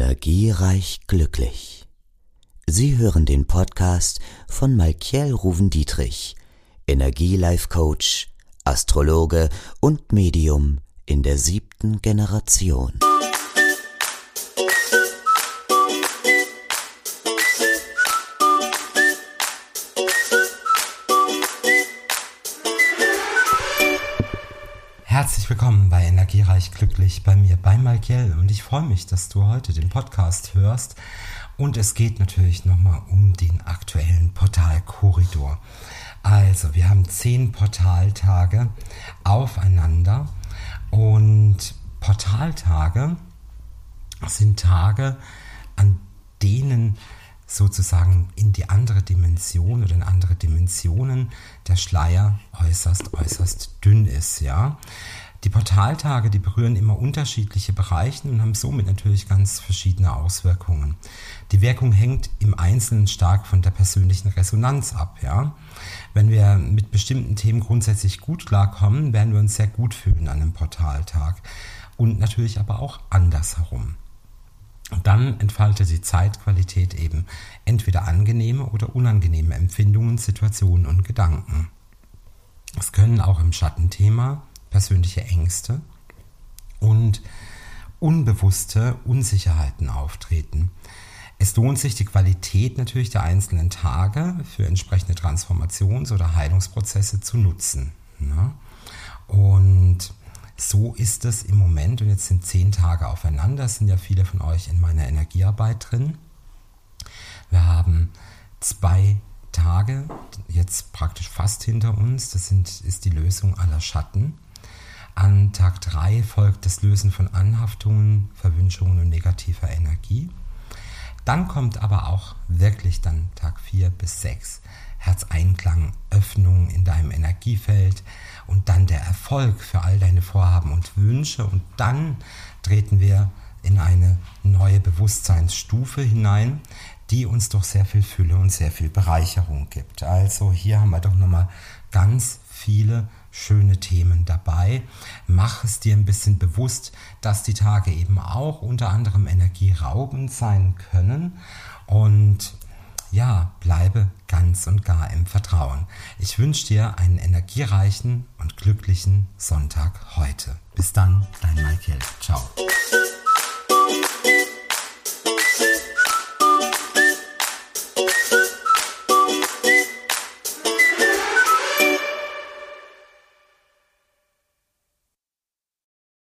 Energiereich glücklich. Sie hören den Podcast von Malkiel Ruven-Dietrich, Energielife Coach, Astrologe und Medium in der siebten Generation. Herzlich willkommen bei Energiereich Glücklich bei mir, bei Malkiel. Und ich freue mich, dass du heute den Podcast hörst. Und es geht natürlich nochmal um den aktuellen Portalkorridor. Also, wir haben zehn Portaltage aufeinander. Und Portaltage sind Tage, an denen sozusagen in die andere Dimension oder in andere Dimensionen der Schleier äußerst, äußerst dünn ist, ja. Die Portaltage, die berühren immer unterschiedliche Bereiche und haben somit natürlich ganz verschiedene Auswirkungen. Die Wirkung hängt im Einzelnen stark von der persönlichen Resonanz ab, ja. Wenn wir mit bestimmten Themen grundsätzlich gut klarkommen, werden wir uns sehr gut fühlen an einem Portaltag. Und natürlich aber auch andersherum. Und dann entfaltet die Zeitqualität eben entweder angenehme oder unangenehme Empfindungen, Situationen und Gedanken. Es können auch im Schattenthema persönliche Ängste und unbewusste Unsicherheiten auftreten. Es lohnt sich, die Qualität natürlich der einzelnen Tage für entsprechende Transformations- oder Heilungsprozesse zu nutzen. Ne? Und so ist es im Moment und jetzt sind zehn Tage aufeinander. Es sind ja viele von euch in meiner Energiearbeit drin. Wir haben zwei Tage jetzt praktisch fast hinter uns. Das sind, ist die Lösung aller Schatten. An Tag 3 folgt das Lösen von Anhaftungen, Verwünschungen und negativer Energie. Dann kommt aber auch wirklich dann Tag 4 bis 6 Herzeinklang, Öffnung in deinem Energiefeld und dann der Erfolg für all deine Vorhaben und Wünsche und dann treten wir in eine neue Bewusstseinsstufe hinein, die uns doch sehr viel Fülle und sehr viel Bereicherung gibt. Also hier haben wir doch nochmal ganz viele schöne Themen dabei. Mach es dir ein bisschen bewusst, dass die Tage eben auch unter anderem energieraubend sein können und ja, bleibe ganz und gar im Vertrauen. Ich wünsche dir einen energiereichen und glücklichen Sonntag heute. Bis dann, dein Michael.